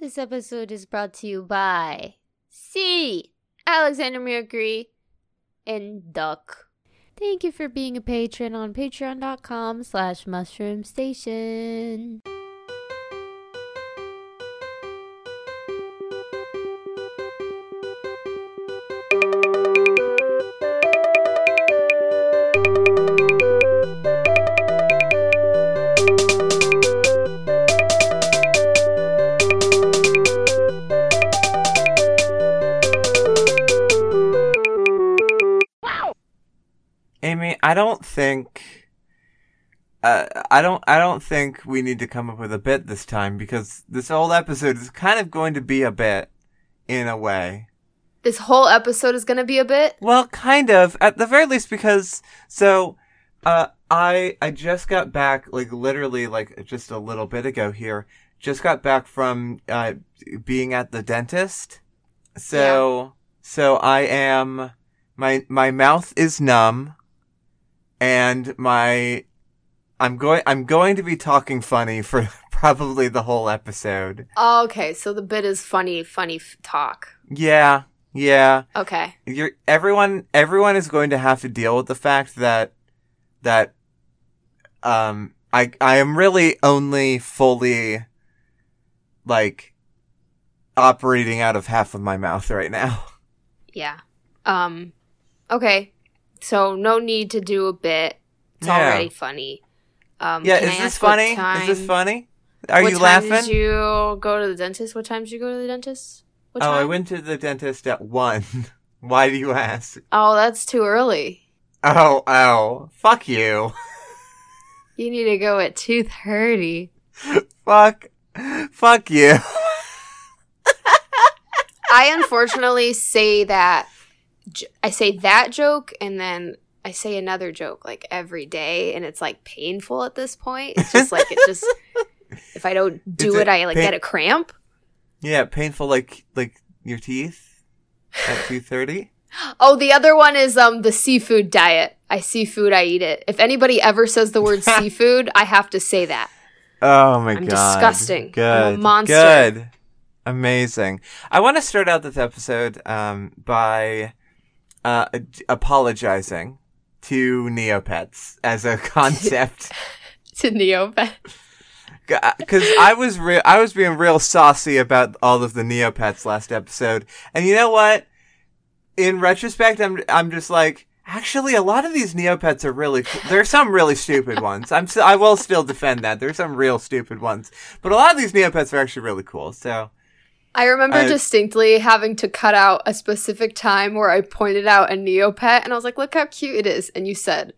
This episode is brought to you by C. Alexander Mercury and Duck. Thank you for being a patron on patreon.com slash mushroom. I don't think uh, I don't I don't think we need to come up with a bit this time because this whole episode is kind of going to be a bit in a way. This whole episode is going to be a bit. Well, kind of at the very least because so uh I I just got back like literally like just a little bit ago here. Just got back from uh being at the dentist. So so I am my my mouth is numb and my I'm going I'm going to be talking funny for probably the whole episode. Oh, okay, so the bit is funny, funny f- talk. Yeah. Yeah. Okay. You're everyone everyone is going to have to deal with the fact that that um I I am really only fully like operating out of half of my mouth right now. Yeah. Um, okay. So no need to do a bit. It's Yeah. already funny. Um, yeah, is this funny? Is this funny? Are what you time laughing? Did you go to the dentist? What time did you go to the dentist? What oh, I went to the dentist at 1. Why do you ask? Oh, that's too early. Oh, oh. Fuck you. You need to go at two thirty. Fuck. Fuck you. I unfortunately say that. I say that joke, and then I say another joke like every day, and it's like painful at this point. It's just like it just. If I don't do it, I like pain- get a cramp. Yeah, painful like like your teeth at 2:30. Oh, the other one is um the seafood diet. I see food, I eat it. If anybody ever says the word seafood, I have to say that. Oh my I'm god. disgusting. Good. I'm monster. Good. Amazing. I want to start out this episode um by uh apologizing to Neopets as a concept. To Neopets. because I was re- I was being real saucy about all of the Neopets last episode, and you know what? In retrospect, I'm I'm just like, actually, a lot of these Neopets are really. There are some really stupid ones. I'm I will still defend that. There's some real stupid ones, but a lot of these Neopets are actually really cool. So I remember I- distinctly having to cut out a specific time where I pointed out a Neopet and I was like, look how cute it is. And you said,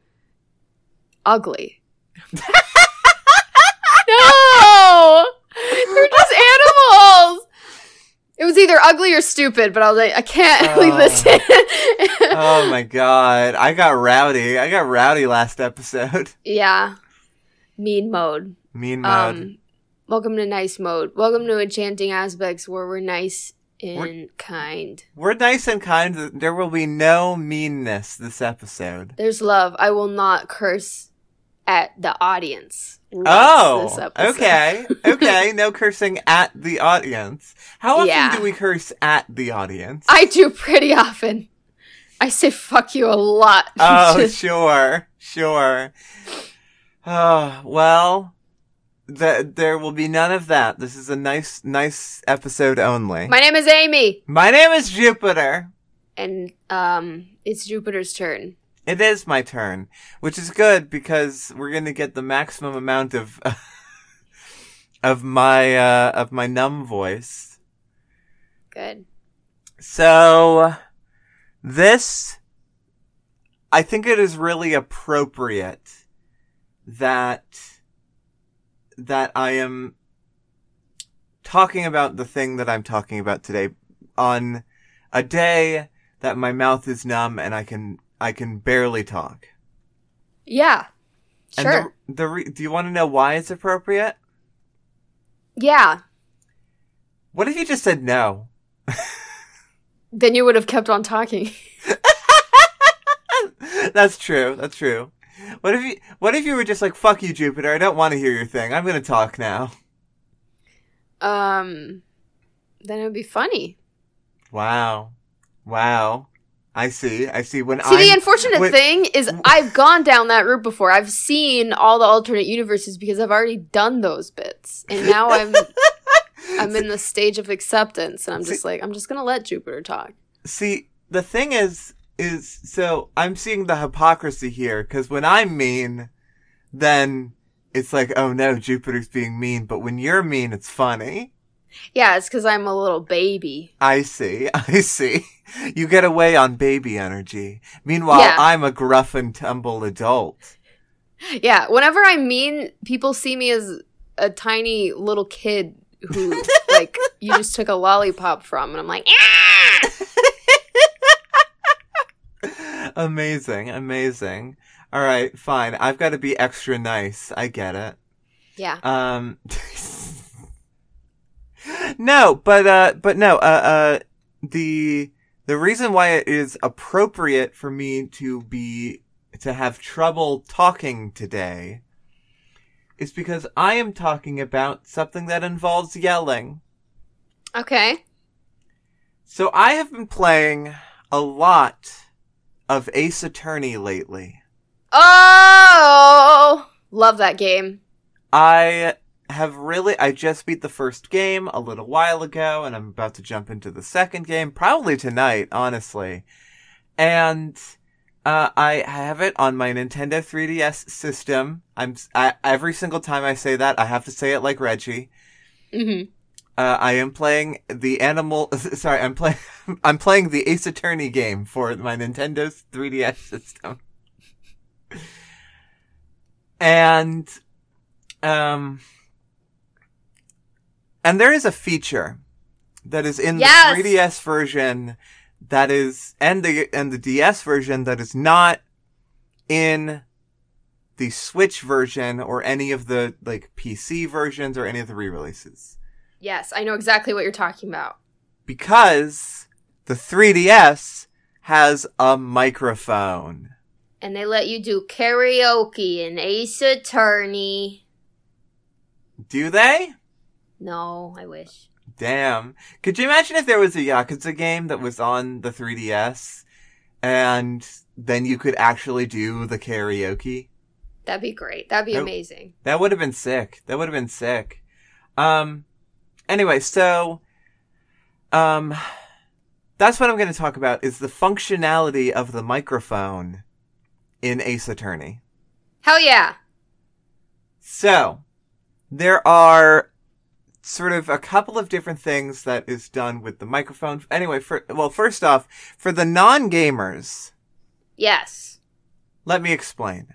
ugly. no! They're just animals! It was either ugly or stupid, but I was like, I can't leave this in. oh my god, I got rowdy. I got rowdy last episode. yeah. Mean mode. Mean mode. Um, welcome to nice mode. Welcome to enchanting aspects where we're nice and We're- kind. We're nice and kind. There will be no meanness this episode. There's love. I will not curse at the audience. Oh, okay, okay. No cursing at the audience. How often Yeah. do we curse at the audience? I do pretty often. I say fuck you a lot. oh, sure, sure. Oh, well, th- there will be none of that. This is a nice, nice episode only. My name is Amy, My name is Jupiter. and um, it's Jupiter's turn. It is my turn, which is good because we're gonna get the maximum amount of of my uh, of my numb voice. Good. So, this, I think it is really appropriate that, that I am talking about the thing that I'm talking about today on a day that my mouth is numb and I can, I can barely talk. Yeah. And Sure. the, the re- do you want to know why it's appropriate? yeah. What if you just said no? Then you would have kept on talking. That's true. That's true. What if you What if you were just like, "Fuck you, Jupiter. I don't want to hear your thing. I'm gonna talk now." Um, then it would be funny. Wow. Wow. I see. I see. When See, I the unfortunate when- thing is I've gone down that route before. I've seen all the alternate universes because I've already done those bits, and now I'm I'm in the stage of acceptance, and I'm just like, I'm just gonna let Jupiter talk. See, the thing is, is so I'm seeing the hypocrisy here because when I'm mean, then it's like, oh no, Jupiter's being mean. But when you're mean, it's funny. Yeah, it's because I'm a little baby. I see. I see. You get away on baby energy. Meanwhile, Yeah. I'm a gruff and tumble adult. Yeah, whenever I'm mean, people see me as a tiny little kid who, like, you just took a lollipop from, and I'm like, ah! amazing, amazing. All right, fine. I've got to be extra nice. I get it. Yeah. Um, no, but uh, but no, uh, uh, the the reason why it is appropriate for me to be to have trouble talking today is because I am talking about something that involves yelling. Okay. So I have been playing a lot of Ace Attorney lately. Oh! Love that game. I have really I just beat the first game a little while ago and I'm about to jump into the second game probably tonight honestly. And uh, I have it on my Nintendo 3DS system. I'm I, every single time I say that I have to say it like Reggie. hmm Uh, I am playing the animal. Sorry, I'm playing. I'm playing the Ace Attorney game for my Nintendo 3DS system, and um, and there is a feature that is in Yes! the 3DS version that is and the and the DS version that is not in the Switch version or any of the like PC versions or any of the re-releases Yes, I know exactly what you're talking about. because the 3DS has a microphone. And they let you do karaoke in Ace Attorney. Do they? No, I wish. Damn. Could you imagine if there was a Yakuza game that was on the 3DS and then you could actually do the karaoke? That'd be great. That'd be Nope. amazing. That would have been sick. That would have been sick. Um, anyway, so, um, that's what I'm going to talk about is the functionality of the microphone in Ace Attorney. Hell yeah. So, there are sort of a couple of different things that is done with the microphone. Anyway, for, well, first off, for the non-gamers, Yes. let me explain.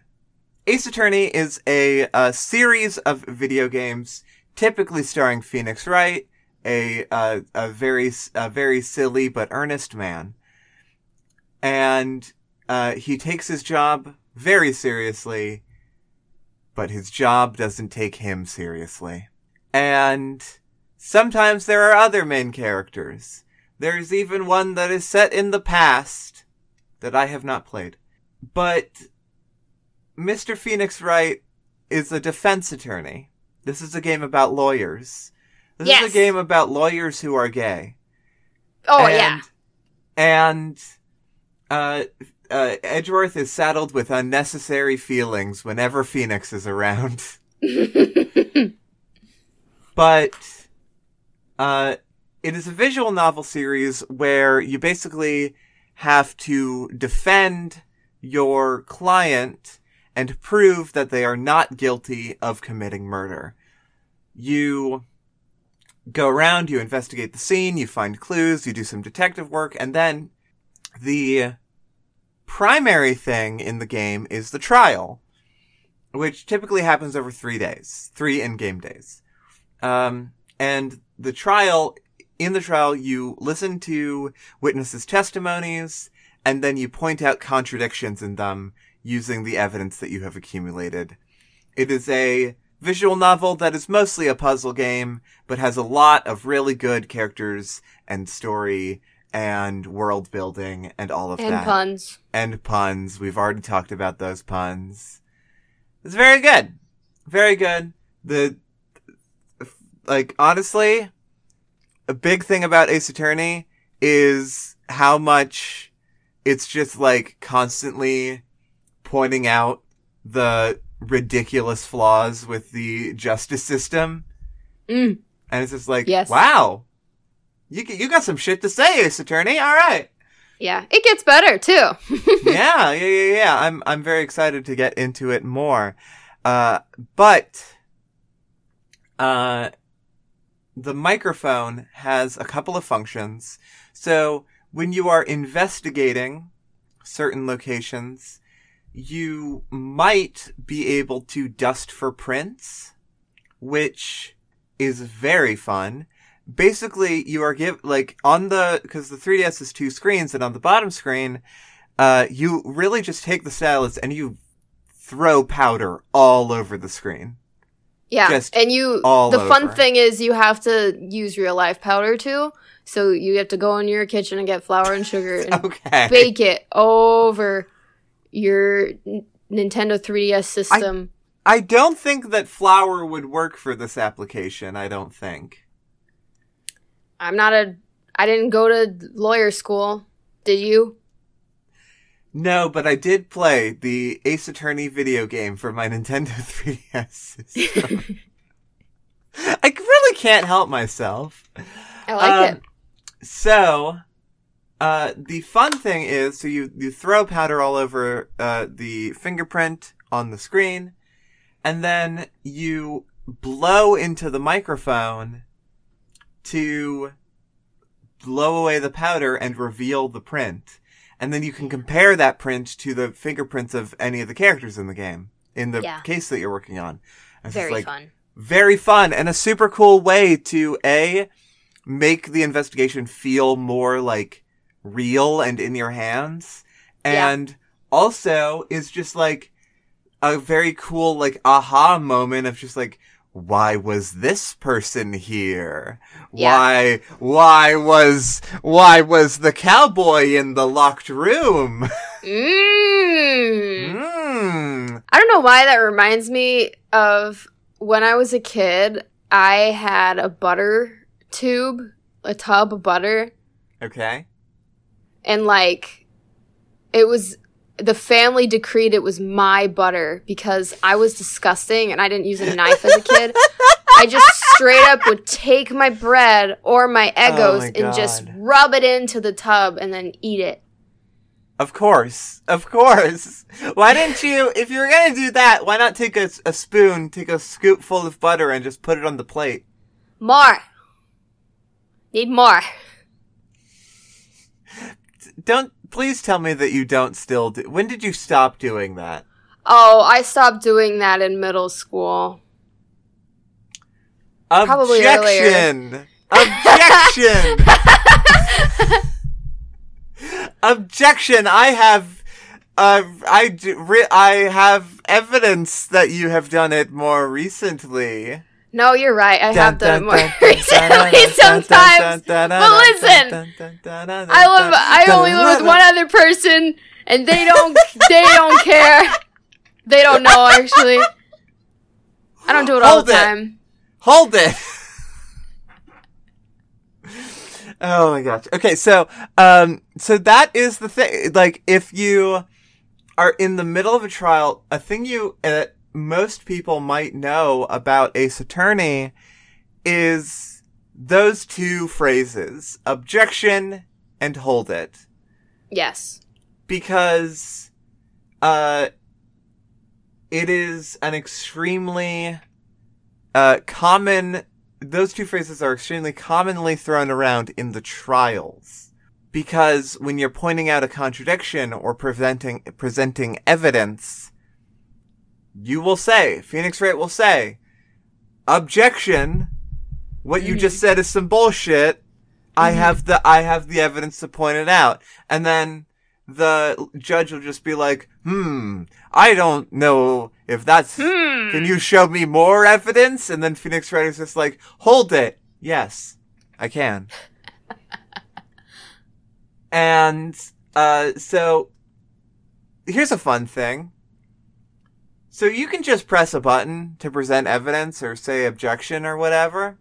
Ace Attorney is a, a series of video games, typically starring Phoenix Wright, a uh, a very a very silly but earnest man, and uh, he takes his job very seriously, but his job doesn't take him seriously. And sometimes there are other main characters. There's even one that is set in the past that I have not played. But Mr. Phoenix Wright is a defense attorney. This is a game about lawyers. This is a game about lawyers who are gay. Oh and, yeah. And uh, uh, Edgeworth is saddled with unnecessary feelings whenever Phoenix is around. but uh, it is a visual novel series where you basically have to defend your client and prove that they are not guilty of committing murder. You go around, you investigate the scene, you find clues, you do some detective work, and then the primary thing in the game is the trial, which typically happens over three days, three in-game days. Um, and the trial, in the trial, you listen to witnesses' testimonies, and then you point out contradictions in them using the evidence that you have accumulated. It is a visual novel that is mostly a puzzle game, but has a lot of really good characters and story and world building and all of and that. And puns. And puns. We've already talked about those puns. It's very good. Very good. The, like, honestly, a big thing about Ace Attorney is how much it's just like constantly pointing out the ridiculous flaws with the justice system. Mm. And it's just like, Yes. wow, you you got some shit to say, Ace Attorney. All right. Yeah, it gets better too. yeah, yeah, yeah, yeah. I'm I'm very excited to get into it more. Uh, but uh, the microphone has a couple of functions. So when you are investigating certain locations, you might be able to dust for prints, which is very fun. Basically, you are give like on the because the 3DS is two screens, and on the bottom screen, uh, you really just take the stylus and you throw powder all over the screen. Yeah, Just and you. all the fun thing is you have to use real life powder too. So you have to go in your kitchen and get flour and sugar and Okay. bake it over your N- Nintendo 3DS system. I don't think that flour would work for this application. I don't think. I'm not a. I didn't go to lawyer school. Did you? No, but I did play the Ace Attorney video game for my Nintendo 3DS system. I really can't help myself. I like Um, it. So, uh, the fun thing is, so you, you throw powder all over, uh, the fingerprint on the screen, and then you blow into the microphone to blow away the powder and reveal the print. And then you can compare that print to the fingerprints of any of the characters in the game, in the Yeah. case that you're working on. And Very like, fun. very fun and a super cool way to a make the investigation feel more like real and in your hands Yeah. and also is just like a very cool like aha moment of just like why was this person here Yeah. why why was why was the cowboy in the locked room Mmm. mm. I don't know why that reminds me of when I was a kid. I had a butter tube, a tub of butter, okay and like it was the family decreed it was my butter because I was disgusting and I didn't use a knife as a kid. I just straight up would take my bread or my oh Eggos my and just rub it into the tub and then eat it. Of course, of course. Why didn't you, if you were gonna do that, why not take a, a spoon, take a scoop full of butter and just put it on the plate? More. Need more. Don't, please tell me that you don't still do, when did you stop doing that? Oh, I stopped doing that in middle school. Probably Objection! Objection! Objection! I have, uh, I, do, re- I have evidence that you have done it more recently. No, you're right. I have done it more recently sometimes. But listen, I live. I only live with one other person, and they don't. they don't care. They don't know actually. I don't do it all Hold the it. time. Hold it. oh my gosh. Okay, so um so that is the thing like if you are in the middle of a trial, a thing you uh, most people might know about Ace Attorney is those two phrases, objection and hold it Yes. because uh it is an extremely uh common those two phrases are extremely commonly thrown around in the trials because when you're pointing out a contradiction or presenting presenting evidence you will say phoenix wright will say objection what you just said is some bullshit i have the i have the evidence to point it out and then the judge will just be like, hmm, I don't know if that's, Hmm. can you show me more evidence? And then Phoenix Wright is just like, hold it. Yes, I can. and, uh, so, here's a fun thing. So you can just press a button to present evidence or say objection or whatever.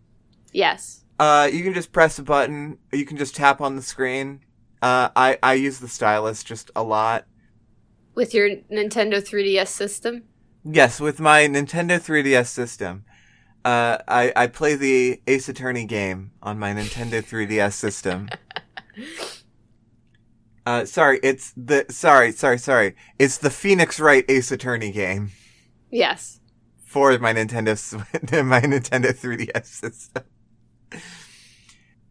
Yes. Uh, you can just press a button. You can just tap on the screen. Uh, I I use the stylus just a lot. With your Nintendo 3DS system? Yes, with my Nintendo 3DS system. Uh, I I play the Ace Attorney game on my Nintendo 3DS system. Uh, sorry, it's the sorry, sorry, sorry. It's the Phoenix Wright Ace Attorney game Yes. for my Nintendo my Nintendo 3DS system.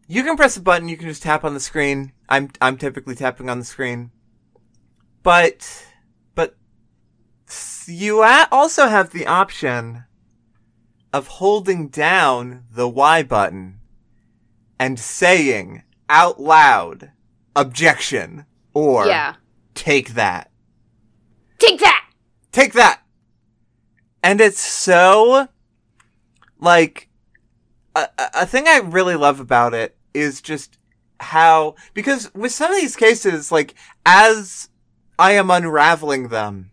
You can press a button. You can just tap on the screen. I'm I'm typically tapping on the screen, but but you also have the option of holding down the Y button and saying out loud objection or yeah. take that. Take that! Take that. And it's so like a, a- thing I really love about it is just how because with some of these cases like as I am unraveling them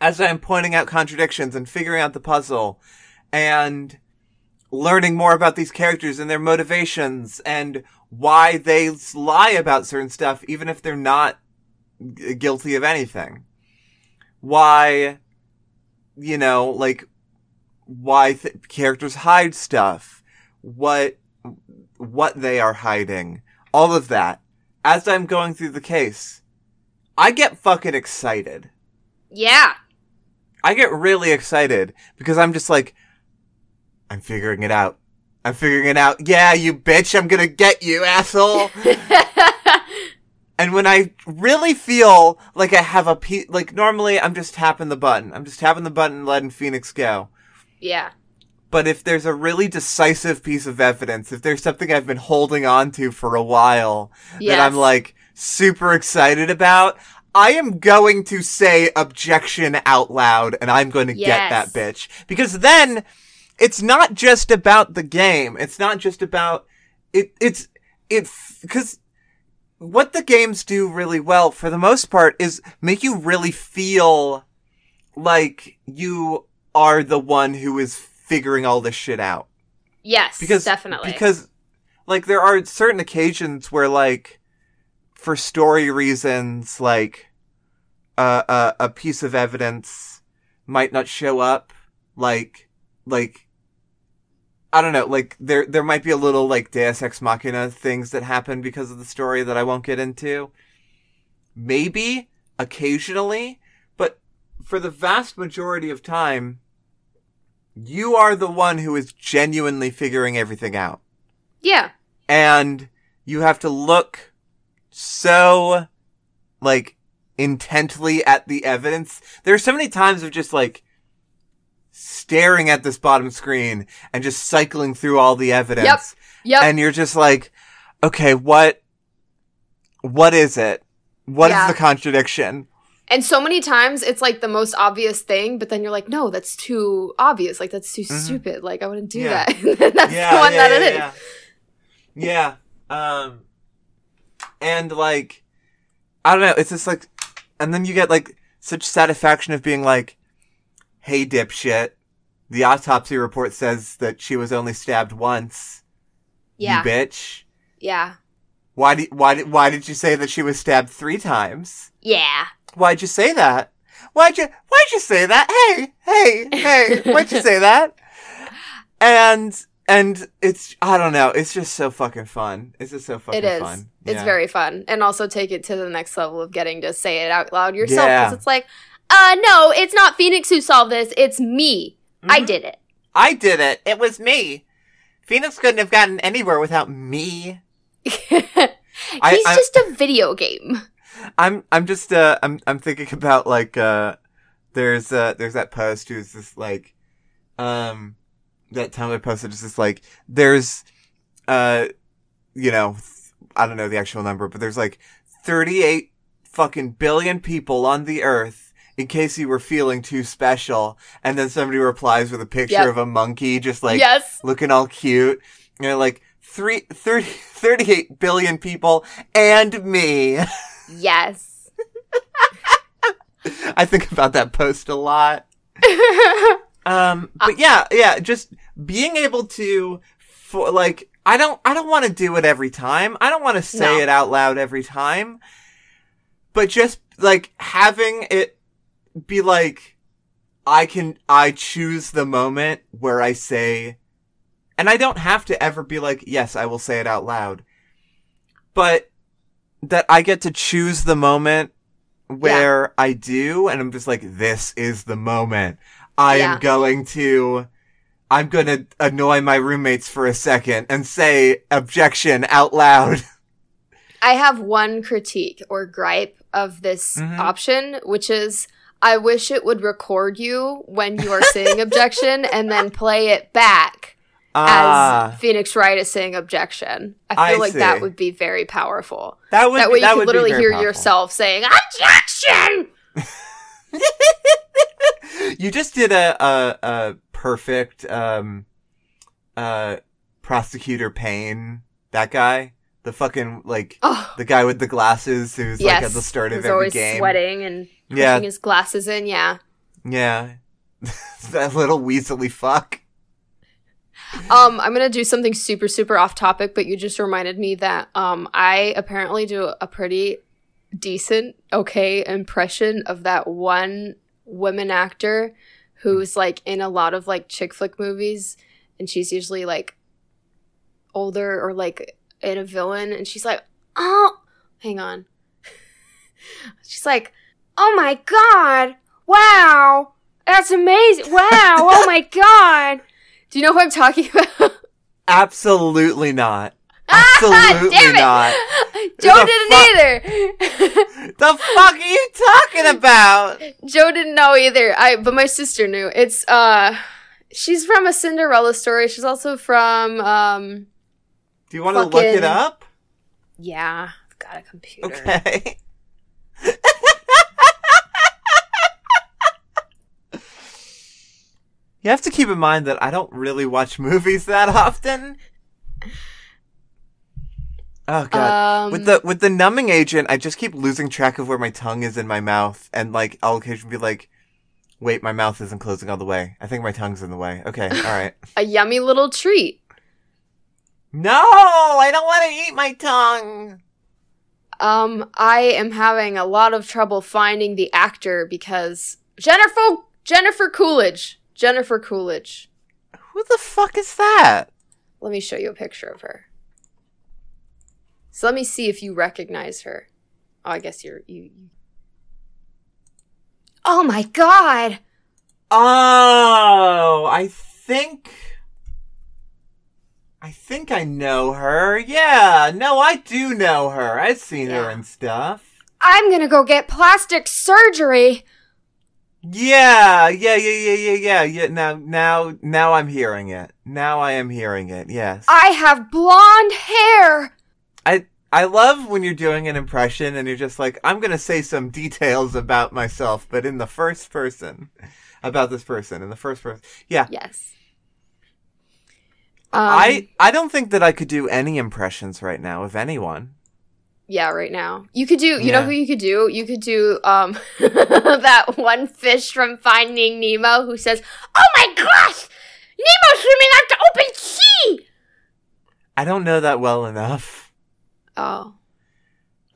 as I am pointing out contradictions and figuring out the puzzle and learning more about these characters and their motivations and why they lie about certain stuff even if they're not guilty of anything why you know like why th- characters hide stuff what what they are hiding all of that. As i'm going through the case i get fucking excited. Yeah. i get really excited because i'm just like i'm figuring it out. I'm figuring it out. Yeah you bitch i'm gonna get you asshole And when I really feel like I have a pe- like normally I'm just tapping the button. I'm just tapping the button and letting Phoenix go. yeah. But if there's a really decisive piece of evidence, if there's something I've been holding on to for a while Yes. that I'm like super excited about, I am going to say objection out loud and I'm going to get that bitch. Because then it's not just about the game. It's not just about it it's it cuz what the games do really well for the most part is make you really feel like you are the one who is figuring all this shit out Yes. because definitely. because like there are certain occasions where like for story reasons like uh, uh, a piece of evidence might not show up like like I don't know like there there might be a little like Deus Ex Machina things that happen because of the story that I won't get into maybe occasionally but for the vast majority of time you are the one who is genuinely figuring everything out yeah. and you have to look so like intently at the evidence. There are so many times of just like staring at this bottom screen and just cycling through all the evidence. Yep. Yep. And you're just like, okay, what, what is it? What is Yeah. the contradiction? And so many times it's like the most obvious thing, but then you're like, no, that's too obvious. Like that's too stupid. Like I wouldn't do Mm-hmm. Yeah. that. that's the one that it is. yeah. Yeah. Um, and like, I don't know. It's just like, and then you get like such satisfaction of being like, "Hey, dipshit, the autopsy report says that she was only stabbed once. Yeah. You bitch. Yeah. Why did why did why did you say that she was stabbed three times? Yeah. Why'd you say that? Why'd you Why'd you say that? Hey, hey, hey! Why'd you say that? And and it's I don't know. It's just so fucking fun. It's just so fucking It is. fun. It's Yeah. very fun. And also take it to the next level of getting to say it out loud yourself. Yeah. Because it's like, uh, no, it's not Phoenix who solved this. It's me. I Mhm. did it. I did it. It was me. Phoenix couldn't have gotten anywhere without me. He's I- I- just a video game. I'm I'm just uh I'm I'm thinking about like uh there's uh there's that post who's just like um that Tumblr post is just like there's uh you know I don't know the actual number but there's like 38 fucking billion people on the earth in case you were feeling too special and then somebody replies with a picture Yep. of a monkey just like yes. looking all cute you know like three, 30, 38 billion people and me Yes. I think about that post a lot. Um, but yeah, yeah, just being able to, for like, I don't I don't want to do it every time. I don't want to say No. it out loud every time. But just like having it be like I can I choose the moment where I say and I don't have to ever be like, yes, I will say it out loud. But that I get to choose the moment where I do and I'm just like, this is the moment. I Yeah. am going to I'm gonna annoy my roommates for a second and say objection out loud. I have one critique or gripe of this Mhm. option, which is I wish it would record you when you are saying objection and then play it back Ah, as Phoenix Wright is saying objection. I feel I like that would be very powerful. that would that way you that could literally hear powerful. yourself saying objection. you just did a a, a perfect um uh prosecutor Payne that guy the fucking like Oh, the guy with the glasses who's yes. like at the start of every game sweating and pushing Yeah. his glasses in. Yeah. yeah that little weaselly fuck Um, I'm gonna do something super, super off topic, but you just reminded me that um, I apparently do a pretty decent, okay impression of that one woman actor who's like in a lot of like chick flick movies, and she's usually like older or like in a villain, and she's like, oh, hang on, she's like, oh my god, wow, that's amazing, wow, oh my god. Do you know who I'm talking about? absolutely not absolutely Damn not Joe didn't either. the fuck are you talking about Joe didn't know either. I but my sister knew. It's uh she's from a Cinderella story. She's also from um do you want to look it up yeah, I've got a computer. okay You have to keep in mind that I don't really watch movies that often. Oh god. Um with the with the numbing agent, I just keep losing track of where my tongue is in my mouth and like I'll occasionally be like, "Wait, my mouth isn't closing all the way. I think my tongue's in the way." Okay, all right. a yummy little treat. No, I don't want to eat my tongue. Um I am having a lot of trouble finding the actor because Jennifer Jennifer Coolidge. Jennifer Coolidge. Who the fuck is that? Let me show you a picture of her. So let me see if you recognize her. Oh, I guess you're you. you... Oh my god! Oh, I think. I think I know her. Yeah, no, I do know her. I've seen her and stuff. I'm gonna go get plastic surgery. Yeah, yeah, yeah, yeah, yeah, yeah. Yeah, now, now, now I'm hearing it. Now I am hearing it. Yes. I have blonde hair. I I love when you're doing an impression and you're just like, I'm gonna say some details about myself, but in the first person, about this person in the first person. Yeah, Yes. Um, I I don't think that I could do any impressions right now of anyone. yeah, right now you could do. You know Yeah. who you could do? You could do um that one fish from Finding Nemo who says, "Oh my gosh, Nemo's swimming out to open sea." I don't know that well enough. Oh.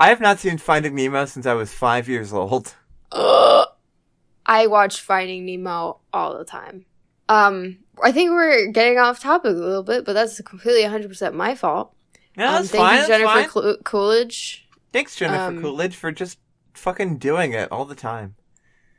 I have not seen Finding Nemo since I was five years old. Ugh. I watch Finding Nemo all the time. Um, I think we're getting off topic a little bit, but that's completely 100% my fault. Yeah, um, that's thank fine. you, Jennifer. Clo- Coolidge. Thanks, Jennifer um, Coolidge, for just fucking doing it all the time.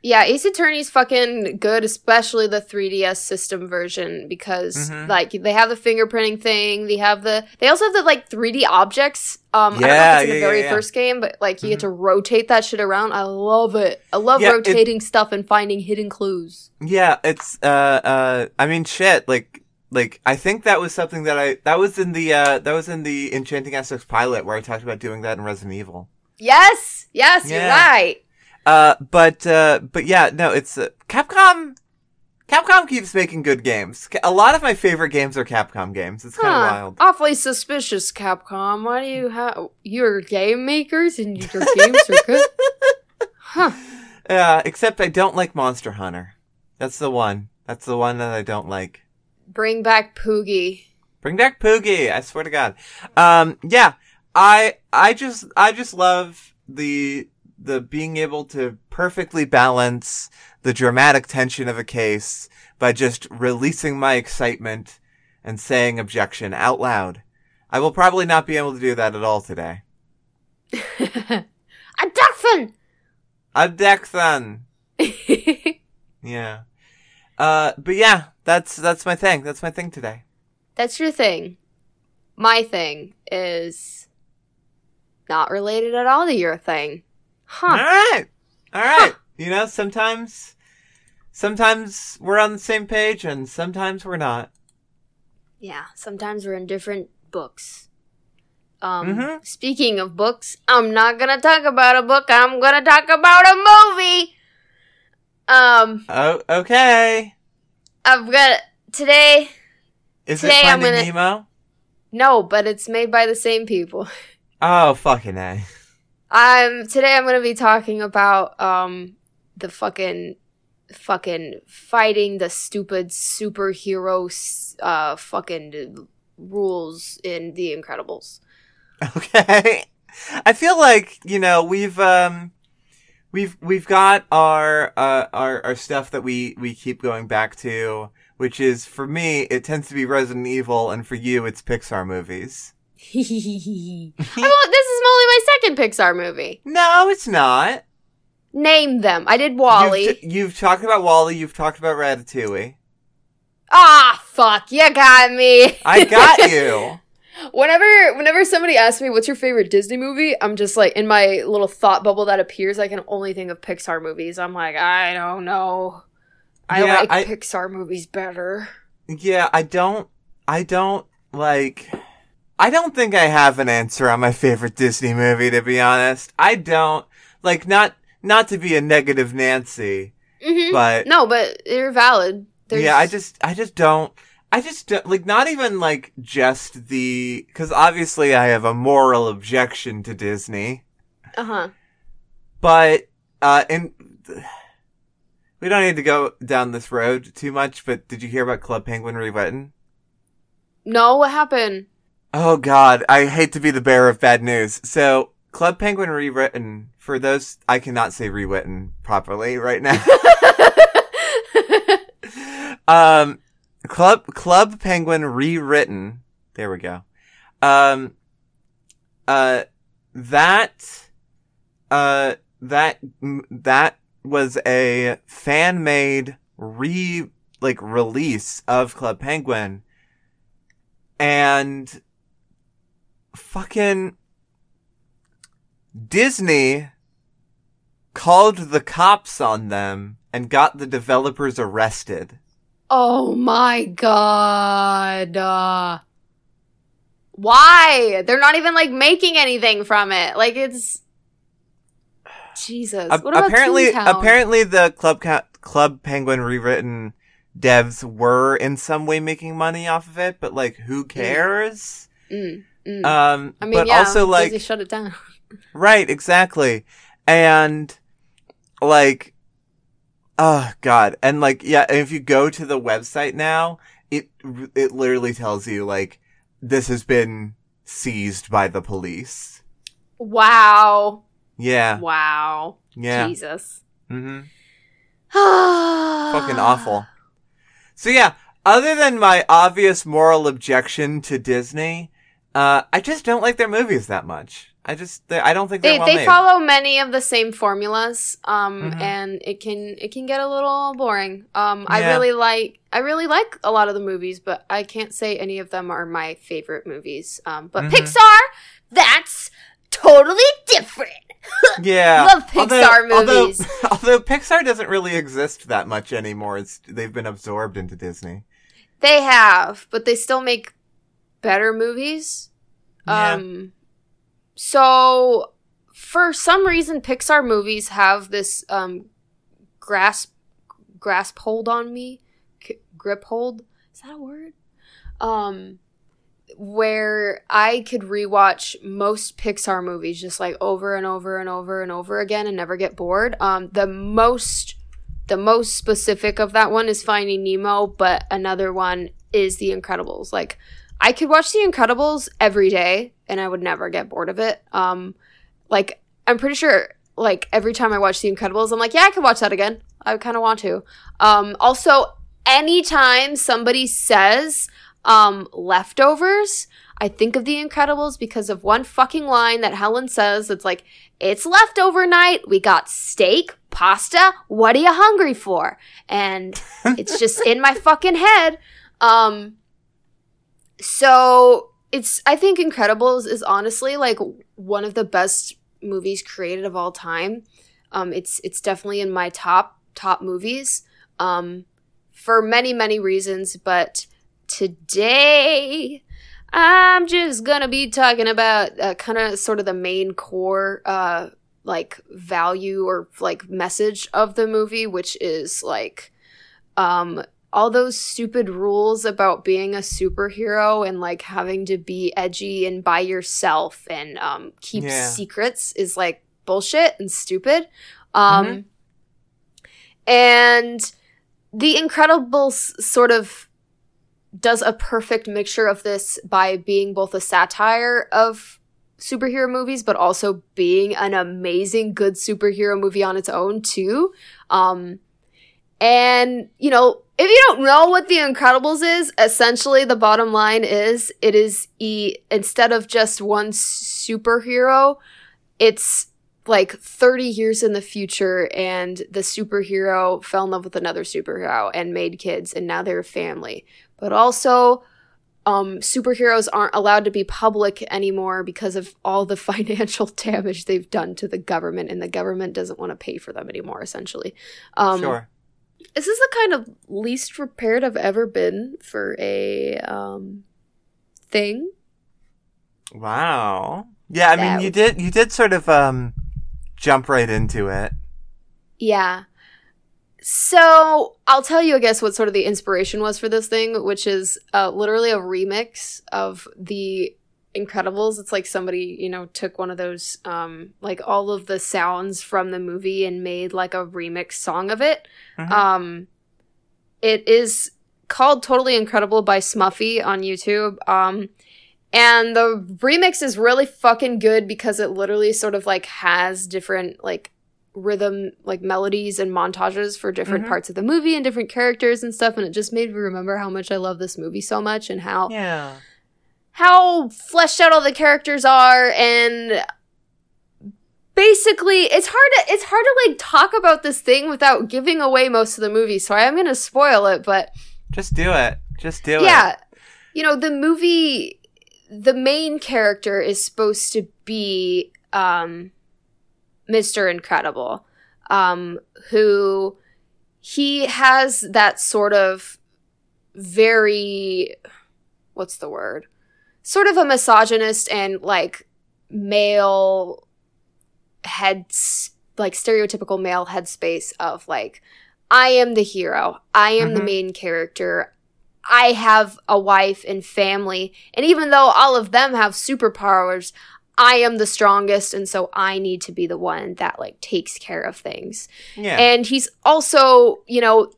Yeah, Ace Attorney's fucking good, especially the 3DS system version because Mhm. like they have the fingerprinting thing. They have the they also have the like 3D objects. Um, I don't know Yeah, if it's in yeah, the very yeah, yeah. first game, but like you get to rotate that shit around. I love it. I love Yeah, it- rotating stuff and finding hidden clues. Yeah, it's uh uh I mean shit, like like I think that was something that I that was in the uh that was in the Enchanting Aspects pilot where I talked about doing that in Resident Evil. Yes, yes, you're right. Uh but uh but yeah, no, it's uh, Capcom Capcom keeps making good games. A lot of my favorite games are Capcom games. It's kind of Huh. wild. Awfully suspicious, Capcom. Why do you have you're game makers and your games are good? Huh. Uh except I don't like Monster Hunter. That's the one. That's the one that I don't like. Bring back Poogie. Bring back Poogie. I swear to God. Um, yeah, I, I just, I just love the, the being able to perfectly balance the dramatic tension of a case by just releasing my excitement and saying objection out loud. I will probably not be able to do that at all today. Objection! Objection. Yeah. Uh, but yeah, that's that's my thing. That's my thing today. That's your thing. My thing is not related at all to your thing. All Huh. right, all right. You know, sometimes, sometimes we're on the same page, and sometimes we're not. Yeah, sometimes we're in different books. Um, Mhm. speaking of books, I'm not gonna talk about a book. I'm gonna talk about a movie. Um, Oh, okay. I've got today. Is Today it I'm gonna- Nemo? No, but it's made by the same people. Oh, fucking a. I'm today. I'm gonna be talking about um the fucking fucking fighting the stupid superhero uh fucking rules in The Incredibles. Okay. I feel like, you know, we've um we've we've got our uh our our stuff that we we keep going back to, which is for me it tends to be Resident Evil and for you it's Pixar movies. well, this is only my second Pixar movie. No, it's not. Name them. I did WALL-E. You've, you've talked about WALL-E, you've talked about Ratatouille. ah, fuck! You got me. I got you. Whenever whenever somebody asks me what's your favorite Disney movie, I'm just like in my little thought bubble that appears, I can only think of Pixar movies. I'm like, I don't know. I Yeah, like I- Pixar movies better. Yeah, I don't I don't like I don't think I have an answer on my favorite Disney movie to be honest. I don't like not not to be a negative Nancy, hmm but No, but they're valid. There's, yeah, I just I just don't I just don't, like not even like just the cuz obviously I have a moral objection to Disney, uh huh. but uh and we don't need to go down this road too much, but did you hear about Club Penguin rewritten? No, what happened? Oh god, I hate to be the bearer of bad news. So, Club Penguin rewritten, for those, I cannot say rewritten properly right now. um, Club, Club Penguin rewritten, there we go. Um, uh, that, uh, that, that was a fan-made re, like, release of Club Penguin. And fucking Disney called the cops on them and got the developers arrested. oh my god. Uh, why? They're not even like making anything from it. Like it's Jesus. What about apparently, Toontown? apparently the Club Ca- Club Penguin rewritten devs were in some way making money off of it, but like, who cares? Mm, mm. Um, I mean, but yeah, also like, Disney shut it down. Right, exactly. And like oh god. And like yeah, if you go to the website now, it it literally tells you like this has been seized by the police. Wow. Yeah. Wow. Yeah. Jesus. Mhm. Fucking Fucking awful. So yeah, other than my obvious moral objection to Disney, uh I just don't like their movies that much. I just I don't think they're They well they made. follow many of the same formulas, um, Mhm. and it can it can get a little boring. Um, I really like I really like a lot of the movies, but I can't say any of them are my favorite movies. Um, but Mhm. Pixar, that's totally different. Yeah. I love Pixar although, movies. Although, Pixar doesn't really exist that much anymore. It's they've been absorbed into Disney. They have, but they still make better movies. Yeah. Um so for some reason Pixar movies have this um grasp grasp hold on me, K- grip hold. Is that a word? Um where I could rewatch most Pixar movies just like over and over and over and over again and never get bored. Um the most the most specific of that one is Finding Nemo, but another one is The Incredibles. Like I could watch The Incredibles every day and I would never get bored of it. Um, like I'm pretty sure like every time I watch The Incredibles, I'm like, yeah, I could watch that again. I kind of want to. Um, also, anytime somebody says um, leftovers, I think of The Incredibles because of one fucking line that Helen says. It's like, it's leftover night. We got steak, pasta. What are you hungry for? And it's just in my fucking head. Um, so it's, I think Incredibles is honestly like one of the best movies created of all time. Um, it's, it's definitely in my top, top movies. Um, for many, many reasons, but today I'm just gonna be talking about uh, kind of sort of the main core, uh, like value or like message of the movie, which is like, um, all those stupid rules about being a superhero and like having to be edgy and by yourself and um, keep Yeah. secrets is like bullshit and stupid. Um, Mhm. And The Incredibles sort of does a perfect mixture of this by being both a satire of superhero movies, but also being an amazing good superhero movie on its own too. Um, and you know, if you don't know what The Incredibles is, essentially the bottom line is it is e instead of just one superhero, it's like 30 years in the future and the superhero fell in love with another superhero and made kids and now they're a family. But also um, superheroes aren't allowed to be public anymore because of all the financial damage they've done to the government, and the government doesn't want to pay for them anymore. Essentially, um, sure. This is the kind of least prepared I've ever been for a um, thing. Wow. Yeah, I mean, you did you did sort of um jump right into it. Yeah. So I'll tell you, I guess, what sort of the inspiration was for this thing, which is uh, literally a remix of the Incredibles. It's like somebody, you know, took one of those, um, like all of the sounds from the movie and made like a remix song of it. Mhm. Um, it is called Totally Incredible by Smuffy on YouTube. Um, and the remix is really fucking good because it literally sort of like has different like rhythm like melodies and montages for different Mhm. parts of the movie and different characters and stuff and it just made me remember how much I love this movie so much and how Yeah. How fleshed out all the characters are and basically it's hard to it's hard to like talk about this thing without giving away most of the movie so I am going to spoil it but Just do it. Just do it. yeah you know the movie the main character is supposed to be um mr incredible um who he has that sort of very what's the word sort of a misogynist and like male head like stereotypical male headspace of like i am the hero i am the Mhm. main character I have a wife and family, and even though all of them have superpowers, I am the strongest, and so I need to be the one that like takes care of things. Yeah. And he's also, you know,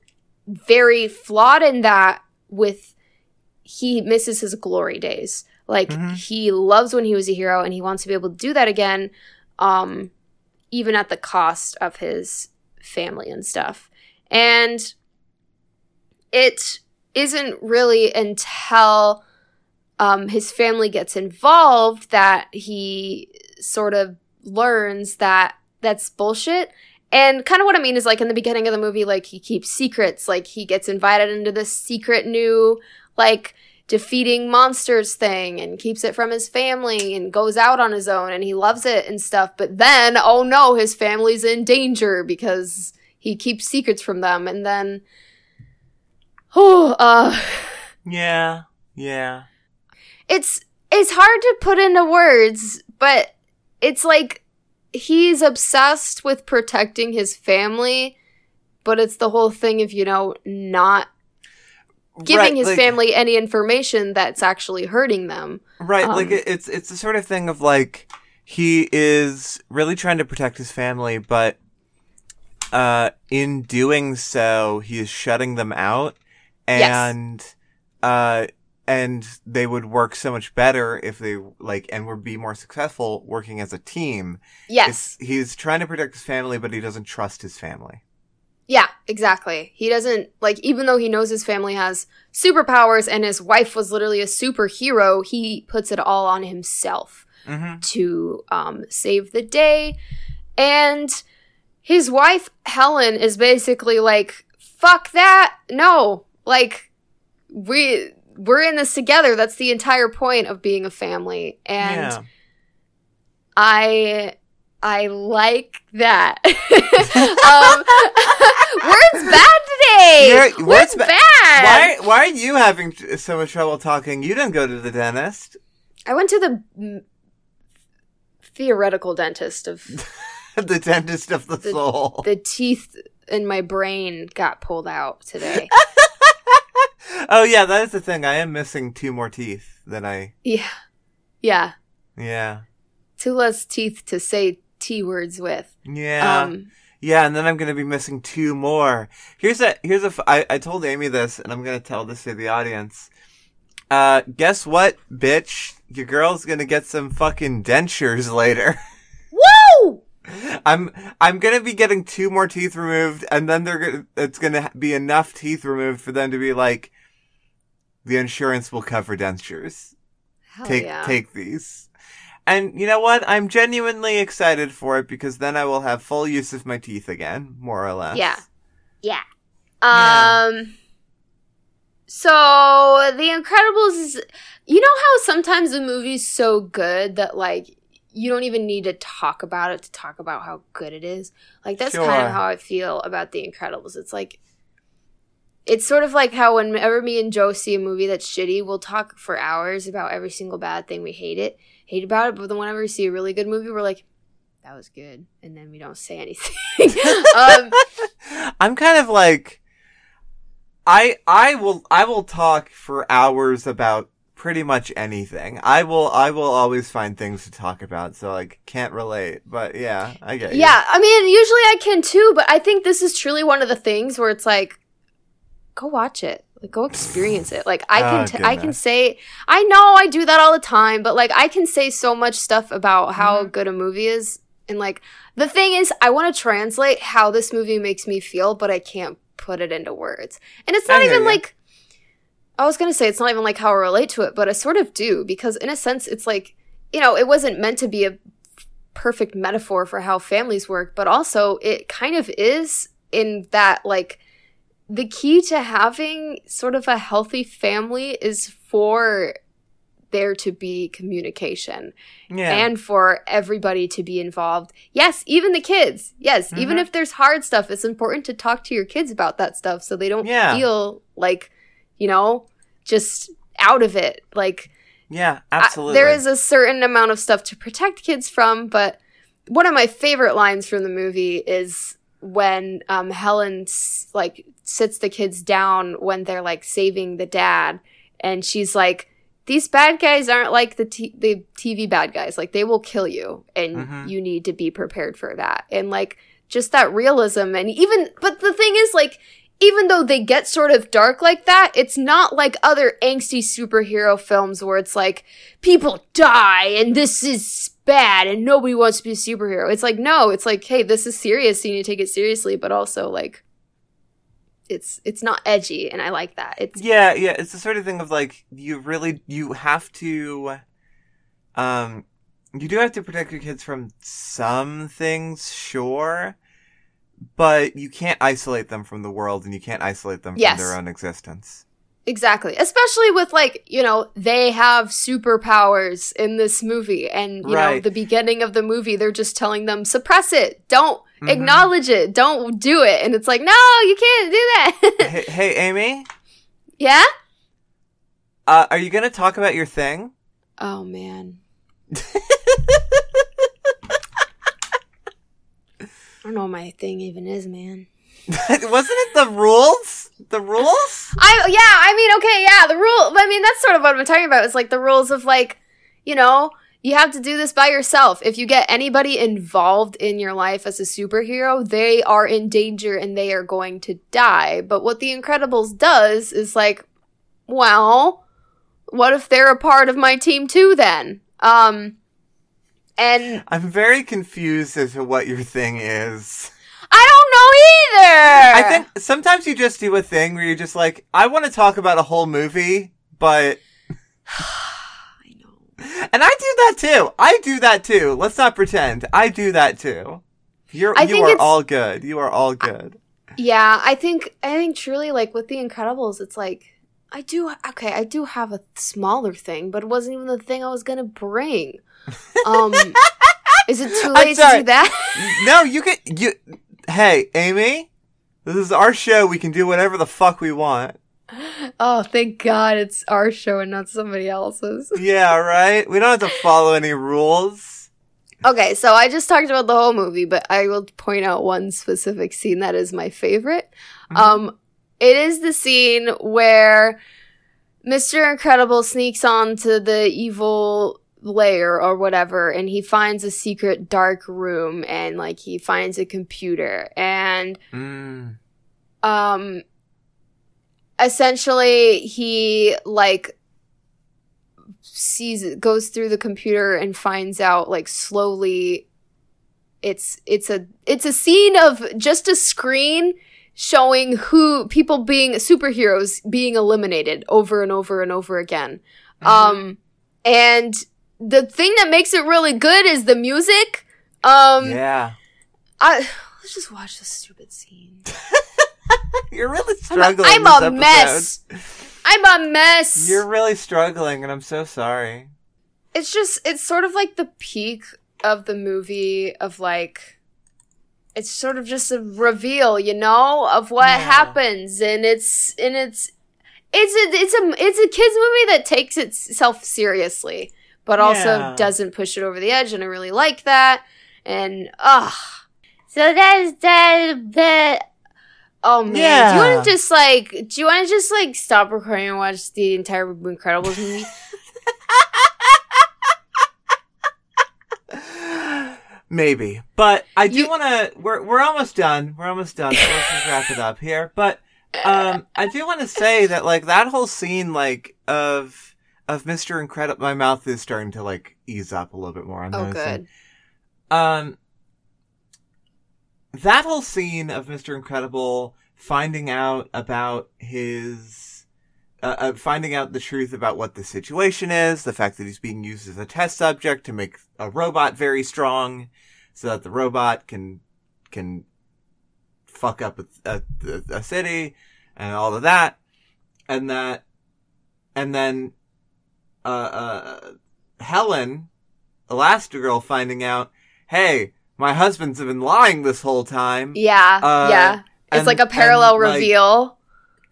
very flawed in that with he misses his glory days. Like Mhm. he loves when he was a hero and he wants to be able to do that again um even at the cost of his family and stuff. And it isn't really until um, his family gets involved that he sort of learns that that's bullshit. And kind of what I mean is like in the beginning of the movie, like he keeps secrets. Like he gets invited into this secret new, like, defeating monsters thing and keeps it from his family and goes out on his own and he loves it and stuff. But then, oh no, his family's in danger because he keeps secrets from them. And then, oh, uh, yeah. Yeah. it's it's hard to put into words, but it's like he's obsessed with protecting his family, but it's the whole thing of you know not giving Right, his like- family any information that's actually hurting them. Right, like Um, it, it's it's the sort of thing of like he is really trying to protect his family, but uh, in doing so, he is shutting them out, Yes. and uh, and they would work so much better if they like and would be more successful working as a team. Yes. It's, he's trying to protect his family, but he doesn't trust his family. Yeah, exactly. He doesn't like even though he knows his family has superpowers and his wife was literally a superhero, he puts it all on himself Mm-hmm. to um save the day. And his wife Helen is basically like fuck that. No. Like we we're in this together. That's the entire point of being a family. And yeah. I I like that. um, words bad today. Words words ba- bad. Why why are you having so much trouble talking? You didn't go to the dentist. I went to the mm, theoretical dentist of the dentist of the, The- soul. the teeth in my brain got pulled out today. oh yeah, that is the thing. I am missing two more teeth than I. yeah, yeah. Yeah. Two less teeth to say t words with. Yeah. Um, Yeah, and then I'm gonna be missing two more. Here's a here's a. f- I, I told Amy this, and I'm gonna tell this to the audience. Uh, guess what, bitch? Your girl's gonna get some fucking dentures later. woo! I'm I'm gonna be getting two more teeth removed, and then they're gonna it's gonna be enough teeth removed for them to be like, the insurance will cover dentures. Hell take yeah. take these. And you know what? I'm genuinely excited for it because then I will have full use of my teeth again, more or less. Yeah. Yeah. Yeah. Um. So The Incredibles is, you know how sometimes a movie's so good that like you don't even need to talk about it to talk about how good it is. Like that's kind of how I feel about The Incredibles. It's like it's sort of like how whenever me and Joe see a movie that's shitty, we'll talk for hours about every single bad thing we hate it, hate about it. But then whenever we see a really good movie, we're like, "That was good," and then we don't say anything. um, I'm kind of like I I will I will talk for hours about pretty much anything. I will I will always find things to talk about, so like can't relate. But yeah, I get you. Yeah, I mean, usually I can too, but I think this is truly one of the things where it's like, go watch it, like go experience it. Like I can, Oh, t- I can say, I know I do that all the time, but like I can say so much stuff about how Mm-hmm. good a movie is, and like the thing is, I want to translate how this movie makes me feel, but I can't put it into words, and it's not even like. I was gonna say it's not even like how I relate to it, but I sort of do because in a sense it's like you know it wasn't meant to be a perfect metaphor for how families work, but also it kind of is in that like the key to having sort of a healthy family is for there to be communication Yeah. and for everybody to be involved. Yes, even the kids. Yes, even Mhm. if there's hard stuff, it's important to talk to your kids about that stuff so they don't Yeah. feel like, you know, just out of it. Like yeah, I- absolutely. there is a certain amount of stuff to protect kids from, but one of my favorite lines from the movie is when um, Helen like sits the kids down when they're like saving the dad, and she's like, "These bad guys aren't like the t- the TV bad guys. Like they will kill you, and Mhm. you need to be prepared for that." And like just that realism, and even but the thing is like even though they get sort of dark like that, it's not like other angsty superhero films where it's like people die and this is bad and nobody wants to be a superhero. It's like no, it's like hey, this is serious, so you need to take it seriously, but also like it's it's not edgy and I like that. It's Yeah, yeah, it's the sort of thing of like you really you have to um you do have to protect your kids from some things, sure, but you can't isolate them from the world and you can't isolate them Yes. from their own existence. Exactly. Especially with like, you know, they have superpowers in this movie and you know, the beginning of the movie they're just telling them suppress it. Don't Mhm. acknowledge it. Don't do it. And it's like, "No, you can't do that." hey, hey, Amy, yeah? uh, are you gonna talk about your thing? Oh man. I don't know what my thing even is, man. Wasn't it the rules? The rules? I yeah, I mean, okay, yeah, the rule. I mean, that's sort of what I'm talking about. It's like the rules of like, you know, you have to do this by yourself. If you get anybody involved in your life as a superhero, they are in danger and they are going to die. But what The Incredibles does is like, well, what if they're a part of my team too then? Um and I'm very confused as to what your thing is. I don't know either. I think sometimes you just do a thing where you're just like, I want to talk about a whole movie, but. I know. And I do that too. I do that too. Let's not pretend. I do that too. You're I you are it's- all good. You are all good. Yeah, I think I think truly like with The Incredibles, it's like I do okay, I do have a smaller thing, but it wasn't even the thing I was gonna bring. Um Is it too late to do that? no, you can you Hey, Amy, this is our show. We can do whatever the fuck we want. oh, thank God it's our show and not somebody else's. Yeah, right? We don't have to follow any rules. Okay, so I just talked about the whole movie, but I will point out one specific scene that is my favorite. Um, it is the scene where Mr. Incredible sneaks onto the evil lair or whatever, and he finds a secret dark room, and like he finds a computer, and Mm. um, essentially he like sees it goes through the computer and finds out like slowly it's it's a it's a scene of just a screen showing who people being superheroes being eliminated over and over and over again um and the thing that makes it really good is the music um yeah. I, let's just watch this stupid scene You're really I'm a, struggling. I'm a mess i'm a mess You're really struggling, and I'm so sorry. it's just it's sort of like the peak of the movie of like it's sort of just a reveal you know of what Yeah. happens and it's and it's it's a it's a it's a kids movie that takes itself seriously but also Yeah. doesn't push it over the edge and i really like that and ah so that's that that oh man do you want to just like do you want to just like stop recording and watch the entire incredibles movie Maybe, but I do You- want to. We're we're almost done. We're almost done. So let's just wrap it up here. But um, I do want to say that like that whole scene, like of of Mister Incredible. My mouth is starting to like ease up a little bit more. I'm oh noticing. good Um, that whole scene of Mr. Incredible finding out about his, uh, uh, finding out the truth about what the situation is, the fact that he's being used as a test subject to make a robot very strong, so that the robot can can fuck up a, a, a city and all of that, and that, and then, uh, uh, Helen, Elastigirl, finding out hey, my husband's been lying this whole time. Yeah, Uh, yeah. It's and- like a parallel and, like, reveal.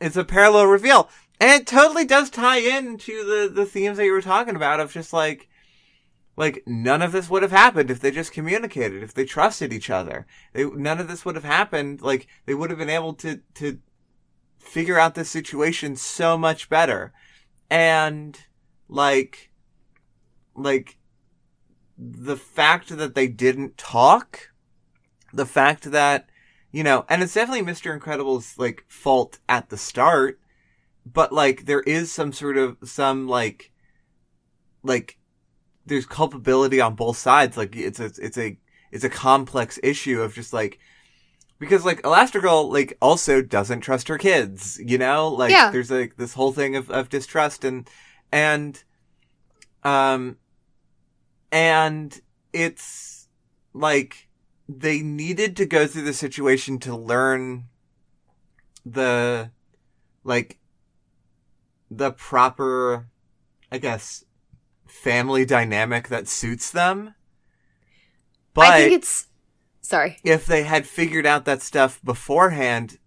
It's a parallel reveal. And it totally does tie into the, the themes that you were talking about of just like, like none of this would have happened if they just communicated, if they trusted each other. They, none of this would have happened. Like they would have been able to, to figure out this situation so much better. And like, like the fact that they didn't talk, the fact that, you know, and it's definitely Mr. Incredible's like fault at the start, but like there is some sort of some like like there's culpability on both sides. Like it's a it's a it's a complex issue of just like because like Elastigirl like also doesn't trust her kids, you know? Like Yeah. there's like this whole thing of, of distrust and and um and it's like they needed to go through the situation to learn the like the proper i guess family dynamic that suits them but I think it's sorry. if they had figured out that stuff beforehand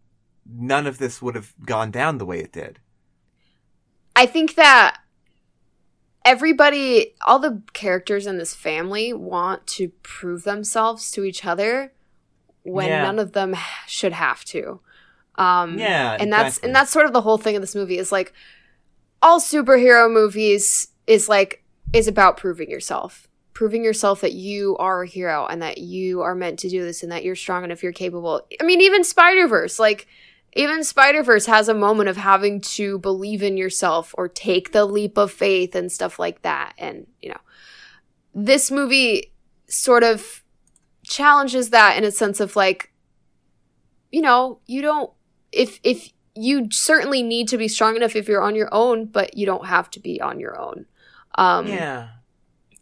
none of this would have gone down the way it did I think that everybody, all the characters in this family want to prove themselves to each other when Yeah. none of them should have to. Um, Yeah, and that's exactly. and that's sort of the whole thing of this movie is like all superhero movies is like is about proving yourself proving yourself that you are a hero and that you are meant to do this and that you're strong enough you're capable i mean even spider-verse like even Spider Verse has a moment of having to believe in yourself or take the leap of faith and stuff like that. And, you know, this movie sort of challenges that in a sense of like, you know, you don't, if, if, you certainly need to be strong enough if you're on your own, but you don't have to be on your own. Um, Yeah.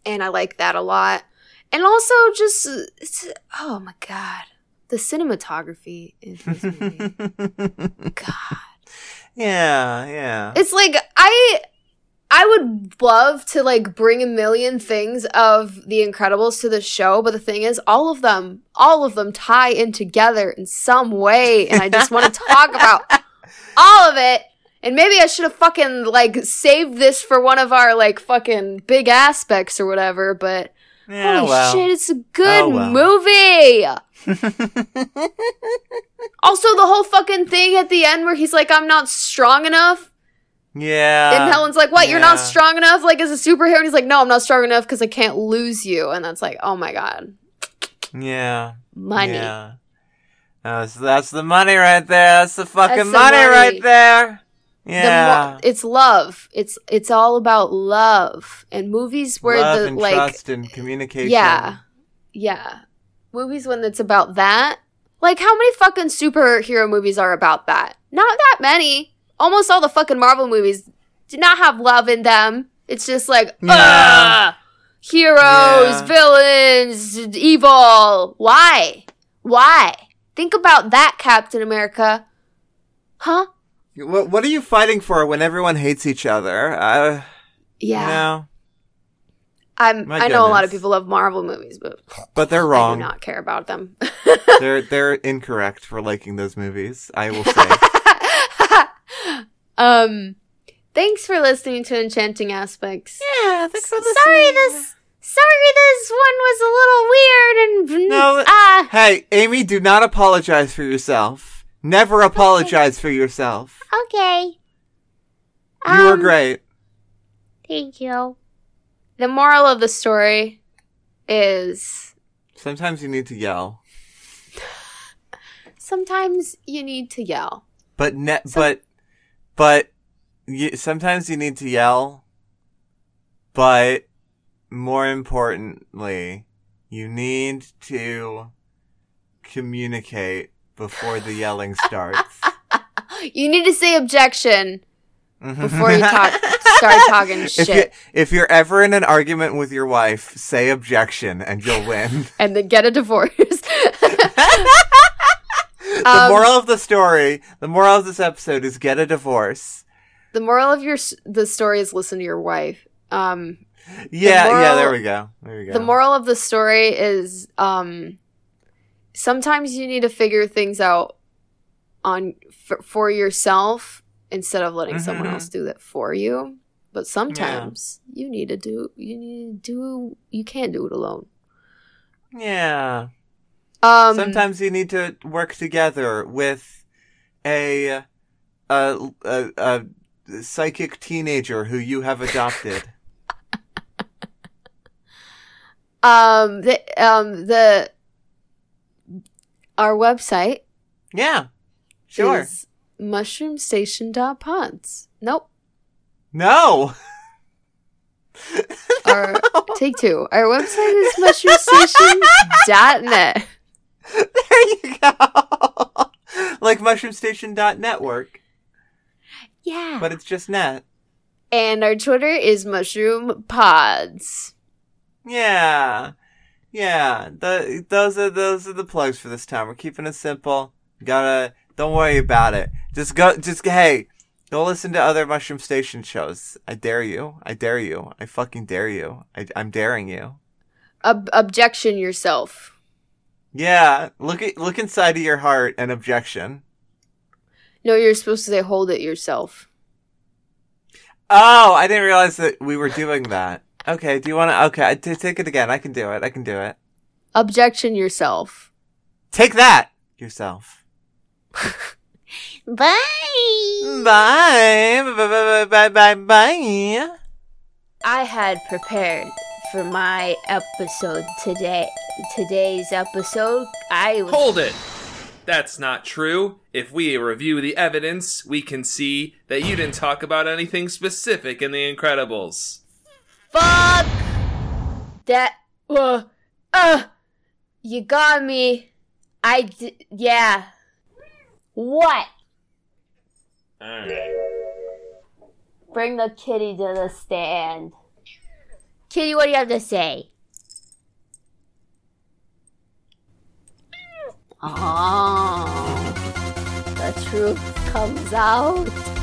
and I like that a lot. And also, just it's, oh my god, the cinematography in this movie. god, yeah, yeah. it's like I I would love to like bring a million things of The Incredibles to the show, but the thing is, all of them, all of them tie in together in some way, and I just want to talk about all of it. And maybe I should have fucking like saved this for one of our like fucking big aspects or whatever, but yeah, holy well. shit, it's a good Oh, well. movie. Also, the whole fucking thing at the end where he's like, I'm not strong enough. yeah. And Helen's like, What? You're not strong enough? Like, as a superhero? And he's like, No, I'm not strong enough because I can't lose you. And that's like, Oh my God. Yeah. Money. Yeah. Uh, so that's the money right there. That's the fucking That's the money, money. right there. Yeah. mo- it's love. It's it's all about love. And movies where Love the and like trust and communication. Yeah. Yeah. Movies when it's about that. Like how many fucking superhero movies are about that? Not that many. Almost all the fucking Marvel movies do not have love in them. It's just like Yeah. "Ah, heroes, Yeah. villains, evil. Why? Why? Think about that, Captain America. Huh? What What are you fighting for when everyone hates each other? Uh, Yeah. You know, I'm My I know a lot of people love Marvel movies, but but they're wrong. I do not care about them. they're they're incorrect for liking those movies. I will say. um, thanks for listening to Enchanting Aspects. yeah. thanks for listening. Sorry, this. Sorry, this one was a little weird and No, ah. Hey, Amy, do not apologize for yourself. Never apologize for yourself. Okay. You were Um, great. Thank you. The moral of the story is Sometimes you need to yell, sometimes you need to yell. but ne- but but you, sometimes you need to yell. But more importantly, you need to communicate before the yelling starts. You need to say objection before you talk. Start talking If you shit, if you're ever in an argument with your wife, say objection and you'll win. and then get a divorce. the Um, moral of the story, the moral of this episode is get a divorce. the moral of your the story is listen to your wife. Um, Yeah, yeah, moral- there we go. There we go. The moral of the story is um sometimes you need to figure things out on for, for yourself instead of letting someone Mhm. else do that for you. But sometimes you need to do you need to do you can't do it alone. Yeah. Um Sometimes you need to work together with a a, a, a psychic teenager who you have adopted. um the um the our website yeah. Sure. is mushroomstation.pods. Nope. no. Our take two. Our website is mushroomstation.net. there you go. like mushroomstation.network, Yeah. but it's just net. And our Twitter is mushroom pods. Yeah. Yeah. The, those are those are the plugs for this time. We're keeping it simple. Gotta don't worry about it. Just go just hey, go listen to other Mushroom Station shows. I dare you. I dare you. I fucking dare you. I, I'm daring you. Ob- objection yourself. Yeah. Look at look inside of your heart and objection. No, you're supposed to say hold it yourself. Oh, I didn't realize that we were doing that. Okay, do you want to? Okay, I- t- take it again. I can do it. I can do it. Objection yourself. Take that yourself. Bye. Bye. Bye. Bye. Bye. Bye. I had prepared for my episode today. Today's episode, I was Hold it! That's not true. If we review the evidence, we can see that you didn't talk about anything specific in The Incredibles. Fuck that. Uh, uh, you got me. I d- yeah. What? Alright. Bring the kitty to the stand. Kitty, what do you have to say? Oh, the truth comes out.